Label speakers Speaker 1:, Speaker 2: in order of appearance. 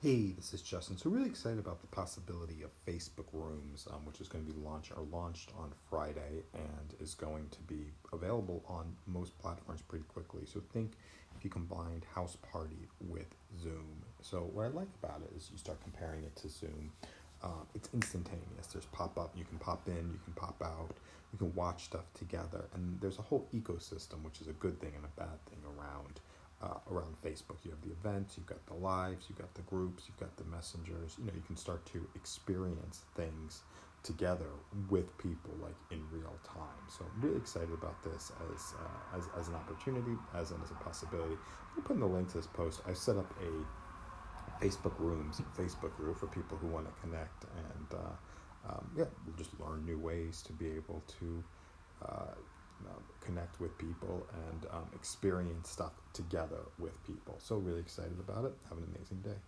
Speaker 1: Hey, this is Justin. So really excited about the possibility of Facebook Rooms, um, which is going to be launched or launched on Friday and is going to be available on most platforms pretty quickly. So think if you combined House Party with Zoom. So what I like about it is you start comparing it to Zoom. Uh, it's instantaneous. There's pop up. You can pop in. You can pop out. You can watch stuff together, and there's a whole ecosystem, which is a good thing and a bad thing around uh, around Facebook. You have the events, you've got the lives, you've got the groups, you've got the messengers. You know, you can start to experience things together with people like in real time. So I'm really excited about this as uh, as, as an opportunity, as an, as a possibility. I'm put in the link to this post. I've set up a Facebook Rooms Facebook group for people who want to connect and uh, um, yeah, we'll just learn new ways to be able to. Uh, um, connect with people and um, experience stuff together with people. So, really excited about it. Have an amazing day.